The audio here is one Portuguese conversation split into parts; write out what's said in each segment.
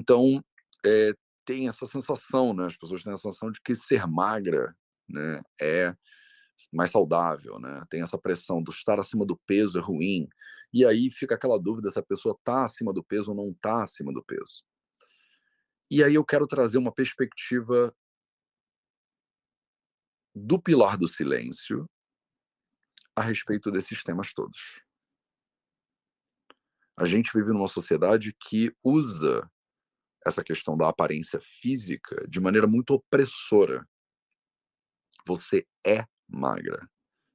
Então, é, tem essa sensação, né? As pessoas têm a sensação de que ser magra, né, é mais saudável, né? Tem essa pressão do estar acima do peso é ruim. E aí fica aquela dúvida se a pessoa está acima do peso ou não está acima do peso. E aí eu quero trazer uma perspectiva do pilar do silêncio a respeito desses temas todos. A gente vive numa sociedade que usa essa questão da aparência física de maneira muito opressora. Você é magra.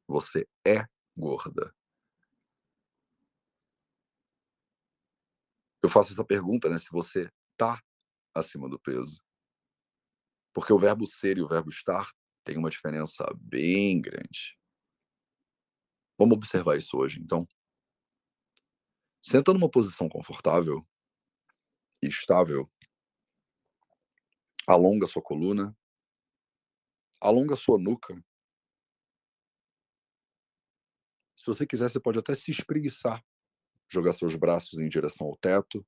Você é gorda. Eu faço essa pergunta, né? Se você tá acima do peso. Porque o verbo ser e o verbo estar tem uma diferença bem grande. Vamos observar isso hoje, então. Senta numa posição confortável e estável. Alonga sua coluna. Alonga sua nuca. Se você quiser, você pode até se espreguiçar, jogar seus braços em direção ao teto,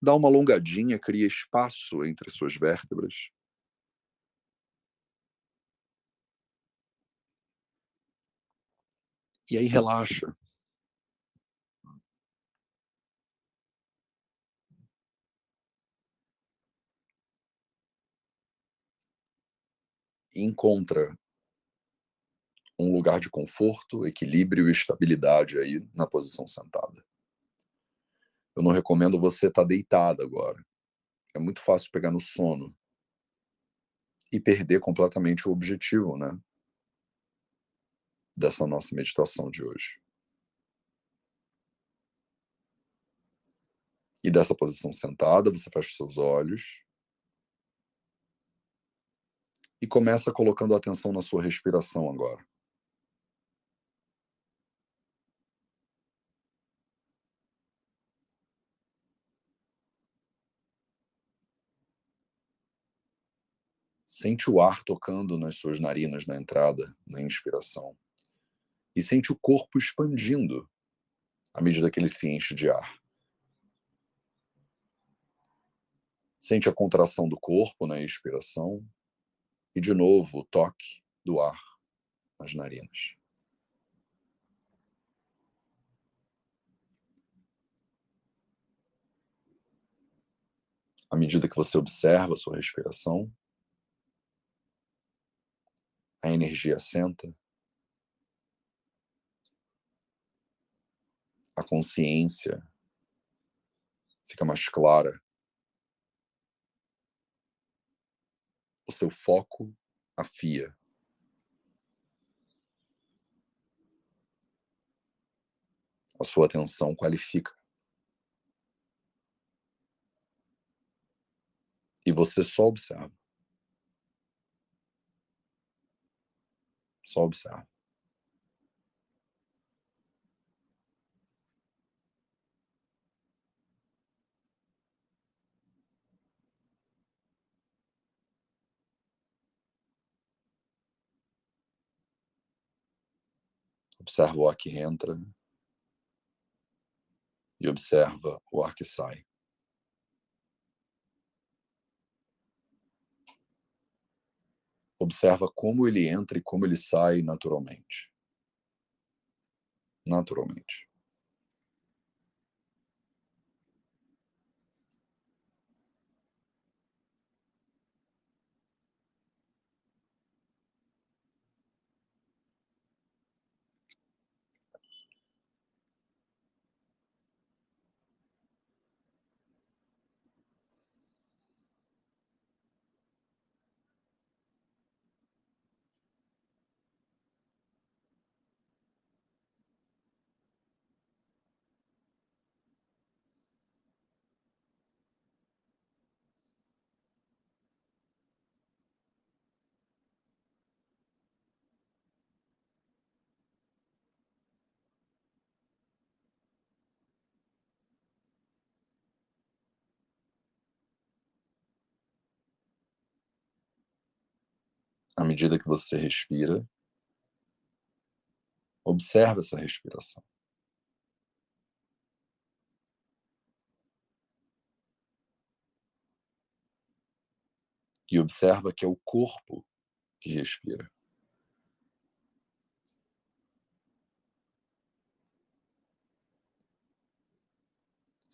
dar uma alongadinha, cria espaço entre suas vértebras. E aí relaxa. Encontra um lugar de conforto, equilíbrio e estabilidade aí na posição sentada. Eu não recomendo você estar tá deitado agora. É muito fácil pegar no sono e perder completamente o objetivo, né? Dessa nossa meditação de hoje. E dessa posição sentada, você fecha os seus olhos e começa colocando atenção na sua respiração agora. Sente o ar tocando nas suas narinas na entrada, na inspiração. E sente o corpo expandindo à medida que ele se enche de ar. Sente a contração do corpo na expiração e de novo o toque do ar nas narinas. À medida que você observa a sua respiração, a energia senta, a consciência fica mais clara, o seu foco afia. A sua atenção qualifica. E você só observa. Só observa. Observa o ar que entra e observa o ar que sai. Observa como ele entra e como ele sai naturalmente. Naturalmente. À medida que você respira, observa essa respiração. E observa que é o corpo que respira.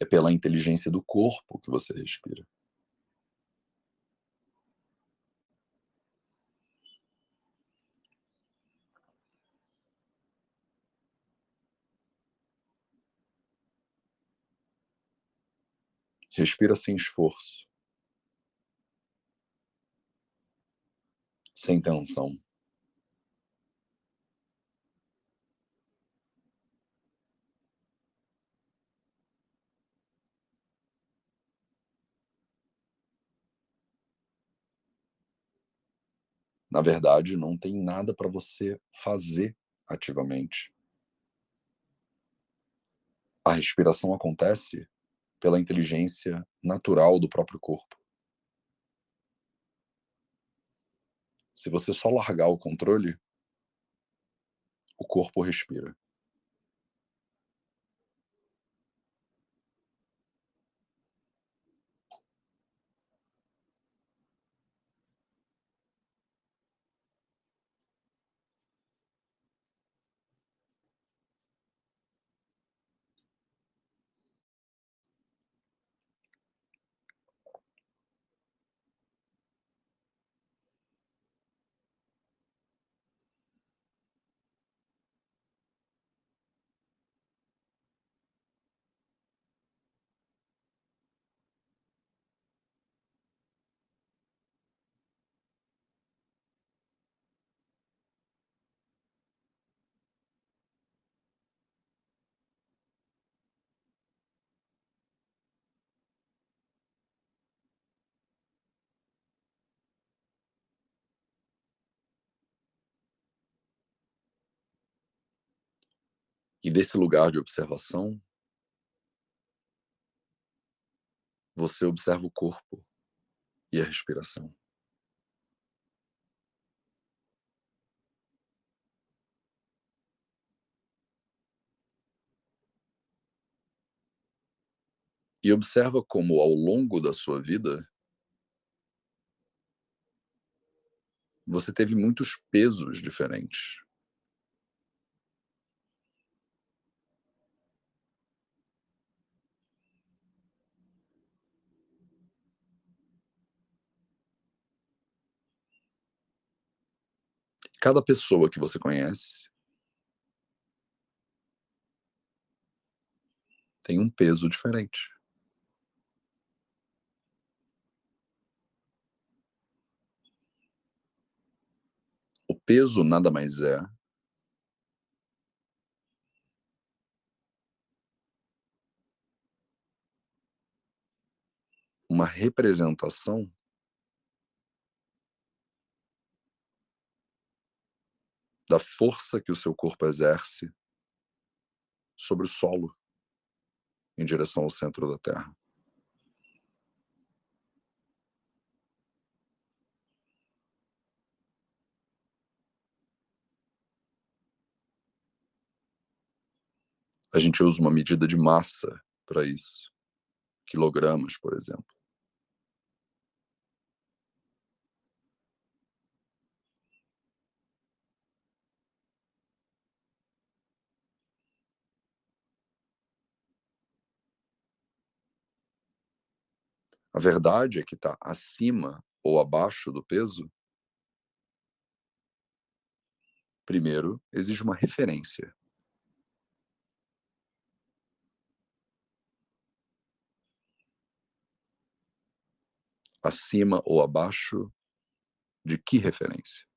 É pela inteligência do corpo que você respira. Respira sem esforço. Sem tensão. Na verdade, não tem nada para você fazer ativamente. A respiração acontece pela inteligência natural do próprio corpo. Se você só largar o controle, o corpo respira. E desse lugar de observação você observa o corpo e a respiração. E observa como ao longo da sua vida você teve muitos pesos diferentes. Cada pessoa que você conhece tem um peso diferente. O peso nada mais é uma representação da força que o seu corpo exerce sobre o solo em direção ao centro da Terra. A gente usa uma medida de massa para isso, quilogramas, por exemplo. A verdade é que está acima ou abaixo do peso primeiro, exige uma referência. Acima ou abaixo de que referência?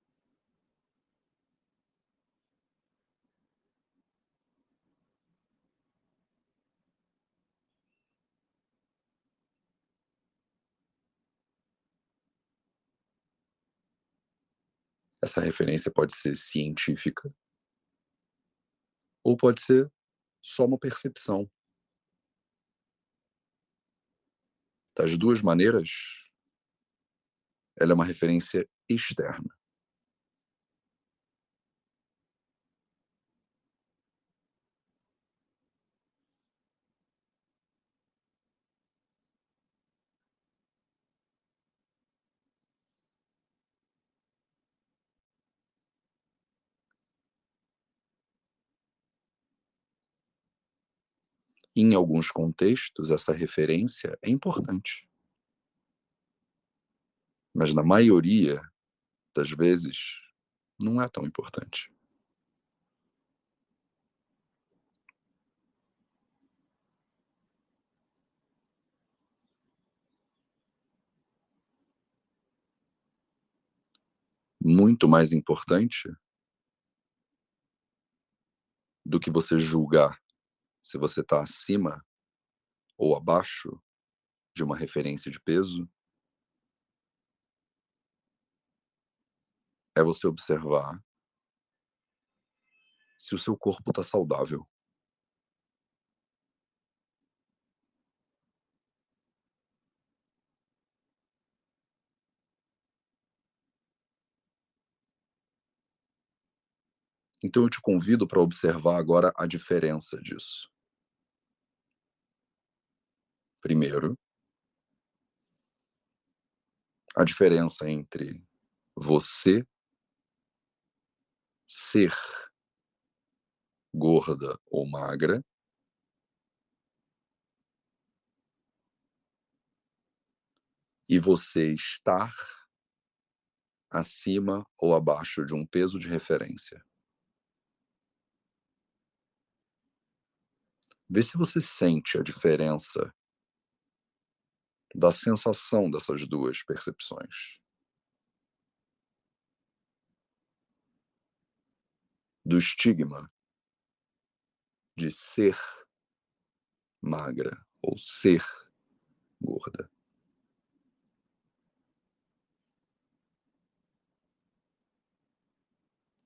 Essa referência pode ser científica ou pode ser só uma percepção. Das duas maneiras, ela é uma referência externa. Em alguns contextos, essa referência é importante. Mas na maioria das vezes, não é tão importante. Muito mais importante do que você julgar se você está acima ou abaixo de uma referência de peso, é você observar se o seu corpo está saudável. Então eu te convido para observar agora a diferença disso. Primeiro, a diferença entre você ser gorda ou magra e você estar acima ou abaixo de um peso de referência. Vê se você sente a diferença da sensação dessas duas percepções. Do estigma de ser magra ou ser gorda.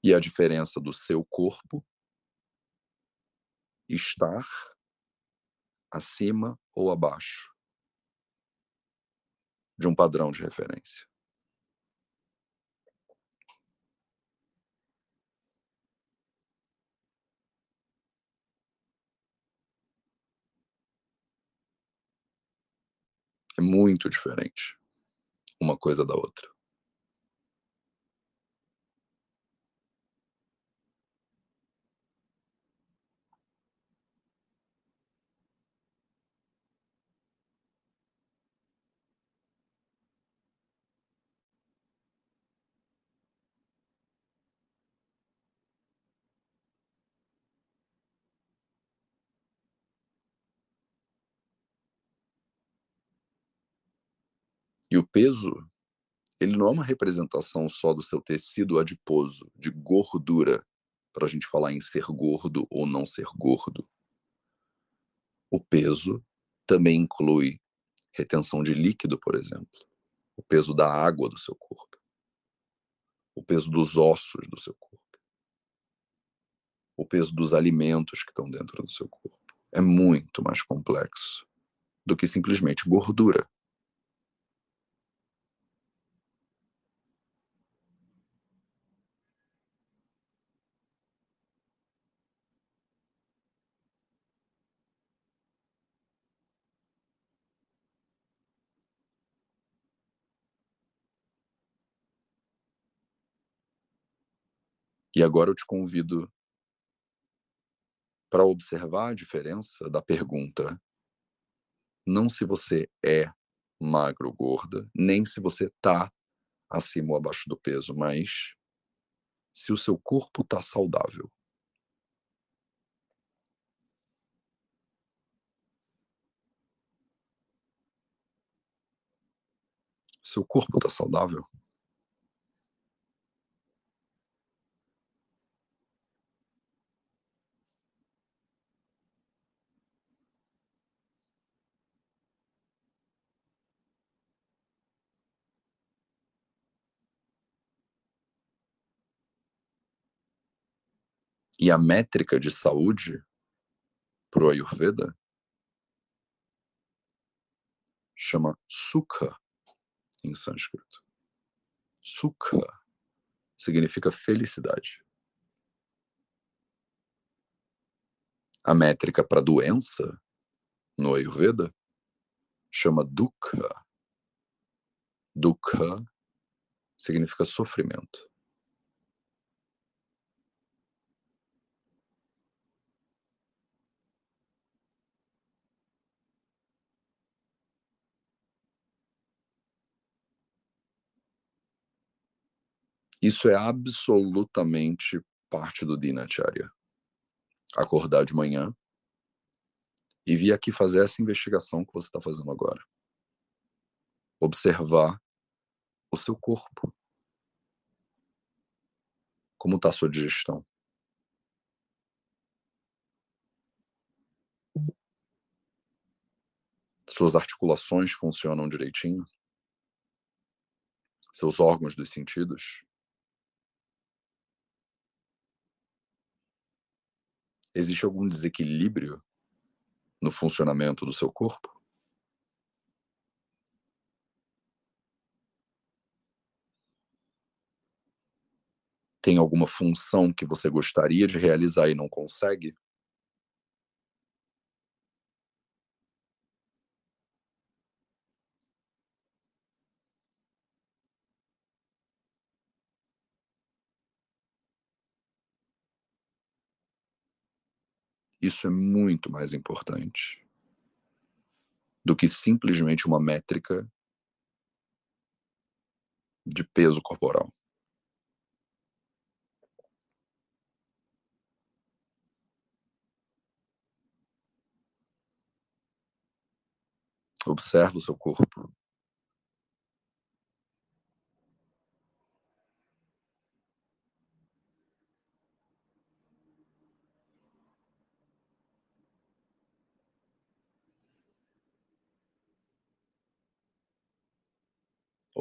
E a diferença do seu corpo estar acima ou abaixo de um padrão de referência. É muito diferente uma coisa da outra. E o peso, ele não é uma representação só do seu tecido adiposo, de gordura, para a gente falar em ser gordo ou não ser gordo. O peso também inclui retenção de líquido, por exemplo, o peso da água do seu corpo, o peso dos ossos do seu corpo, o peso dos alimentos que estão dentro do seu corpo. É muito mais complexo do que simplesmente gordura. E agora eu te convido para observar a diferença da pergunta, não se você é magro ou gorda, nem se você está acima ou abaixo do peso, mas se o seu corpo está saudável. Seu corpo está saudável? E a métrica de saúde para o Ayurveda chama Sukha em sânscrito. Sukha significa felicidade. A métrica para doença no Ayurveda chama Dukkha. Dukkha significa sofrimento. Isso é absolutamente parte do dinacharya. Acordar de manhã e vir aqui fazer essa investigação que você está fazendo agora. Observar o seu corpo. Como está a sua digestão? Suas articulações funcionam direitinho? Seus órgãos dos sentidos? Existe algum desequilíbrio no funcionamento do seu corpo? Tem alguma função que você gostaria de realizar e não consegue? Isso é muito mais importante do que simplesmente uma métrica de peso corporal. Observa o seu corpo.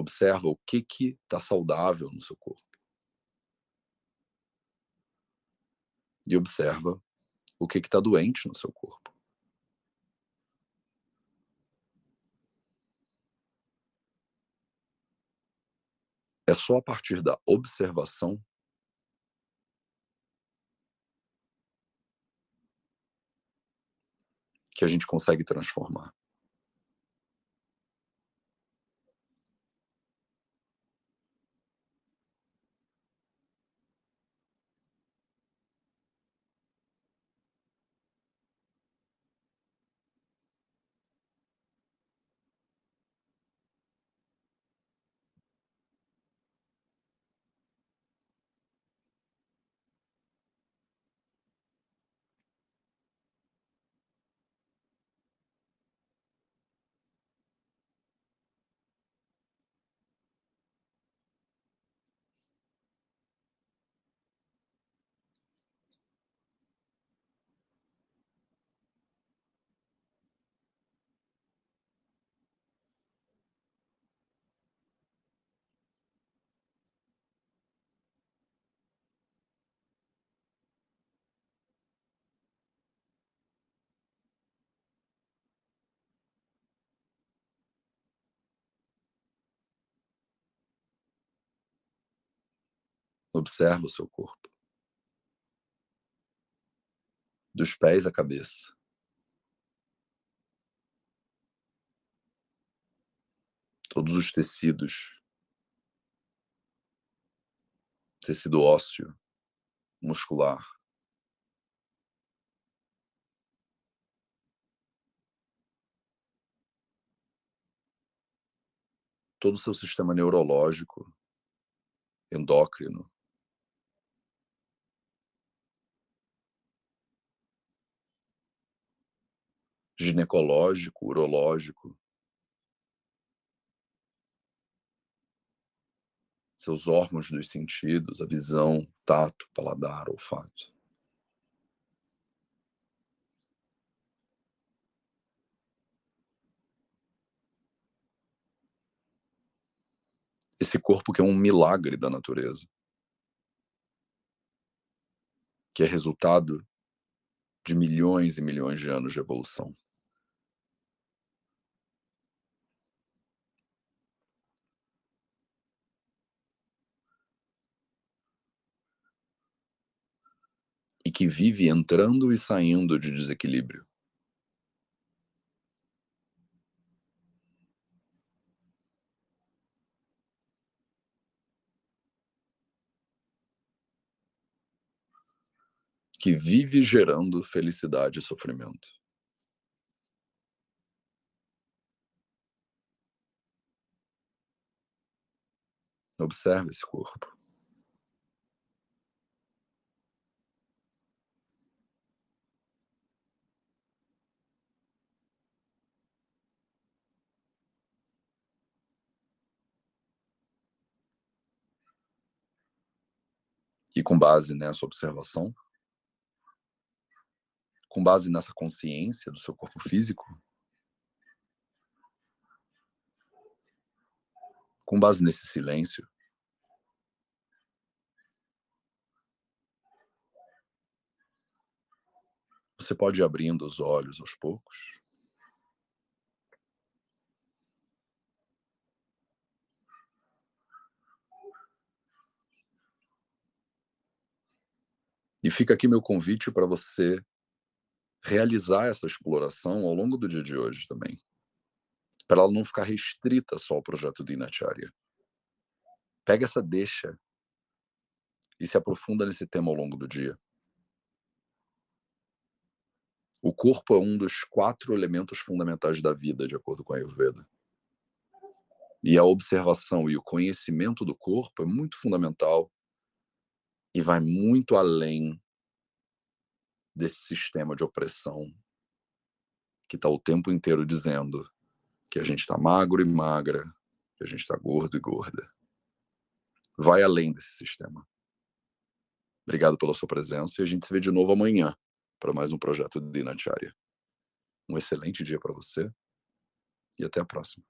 Observa o que que está saudável no seu corpo. E observa o que está doente no seu corpo. É só a partir da observação que a gente consegue transformar. Observa o seu corpo. Dos pés à cabeça. Todos os tecidos. Tecido ósseo, muscular. Todo o seu sistema neurológico, endócrino, ginecológico, urológico. Seus órgãos dos sentidos, a visão, tato, paladar, olfato. Esse corpo que é um milagre da natureza. Que é resultado de milhões e milhões de anos de evolução. Que vive entrando e saindo de desequilíbrio. Que vive gerando felicidade e sofrimento. Observe esse corpo. E com base nessa observação, com base nessa consciência do seu corpo físico, com base nesse silêncio, você pode ir abrindo os olhos aos poucos. E fica aqui meu convite para você realizar essa exploração ao longo do dia de hoje também. Para ela não ficar restrita só ao projeto de Inacharya. Pega essa deixa e se aprofunda nesse tema ao longo do dia. O corpo é um dos quatro elementos fundamentais da vida, de acordo com a Ayurveda. E a observação e o conhecimento do corpo é muito fundamental e vai muito além desse sistema de opressão que está o tempo inteiro dizendo que a gente está magro e magra, que a gente está gordo e gorda. Vai além desse sistema. Obrigado pela sua presença e a gente se vê de novo amanhã para mais um projeto de Dinacharya. Um excelente dia para você e até a próxima.